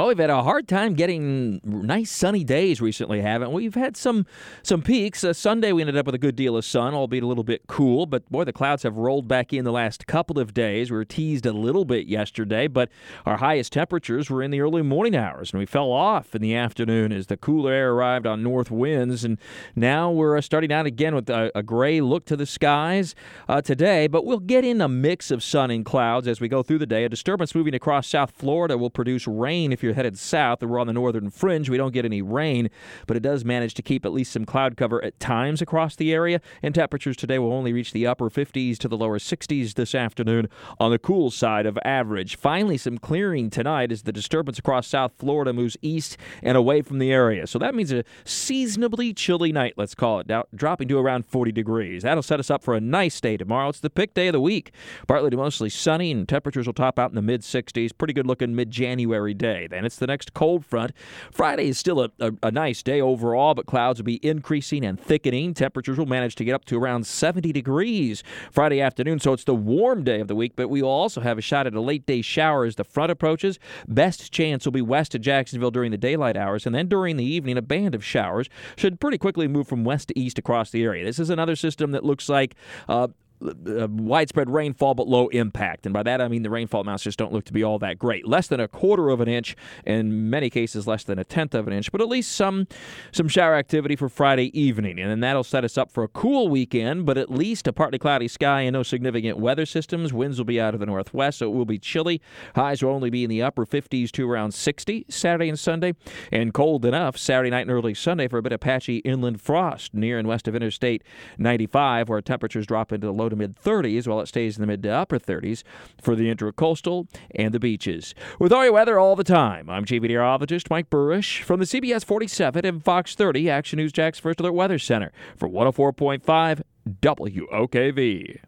Well, we've had a hard time getting nice sunny days recently, haven't we? We've had some some peaks. Uh, Sunday we ended up with a good deal of sun, albeit a little bit cool. But boy, the clouds have rolled back in the last couple of days. We were teased a little bit yesterday, but our highest temperatures were in the early morning hours, and we fell off in the afternoon as the cooler air arrived on north winds. And now we're uh, starting out again with a, a gray look to the skies uh, today. But we'll get in a mix of sun and clouds as we go through the day. A disturbance moving across South Florida will produce rain if you're headed south and we're on the northern fringe. We don't get any rain, but it does manage to keep at least some cloud cover at times across the area. And temperatures today will only reach the upper 50s to the lower 60s this afternoon on the cool side of average. Finally, some clearing tonight as the disturbance across South Florida moves east and away from the area. So that means a seasonably chilly night, let's call it, down, dropping to around 40 degrees. That'll set us up for a nice day tomorrow. It's the pick day of the week. Partly to mostly sunny, and temperatures will top out in the mid 60s. Pretty good looking mid January day. Then it's the next cold front. Friday is still a, a, a, nice day overall, but clouds will be increasing and thickening. Temperatures will manage to get up to around 70 degrees Friday afternoon, so it's the warm day of the week, but we will also have a shot at a late day shower as the front approaches. Best chance will be west of Jacksonville during the daylight hours, and then during the evening, a band of showers should pretty quickly move from west to east across the area. This is another system that looks like uh, uh, widespread rainfall but low impact. And by that I mean the rainfall amounts just don't look to be all that great. Less than a quarter of an inch, in many cases less than a tenth of an inch, but at least some some shower activity for Friday evening. And then that'll set us up for a cool weekend, but at least a partly cloudy sky and no significant weather systems. Winds will be out of the northwest, so it will be chilly. Highs will only be in the upper 50s to around 60 Saturday and Sunday, and cold enough Saturday night and early Sunday for a bit of patchy inland frost near and west of Interstate 95, where temperatures drop into the low to mid 30s, while it stays in the mid to upper 30s for the intracoastal and the beaches. With all your weather all the time, I'm Chief Meteorologist Mike Buresh from the CBS 47 and Fox 30 Action News Jax First Alert Weather Center for 104.5 WOKV.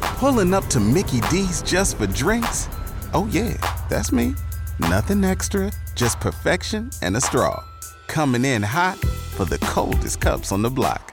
Pulling up to Mickey D's just for drinks? Oh, yeah, that's me. Nothing extra, just perfection and a straw. Coming in hot for the coldest cups on the block.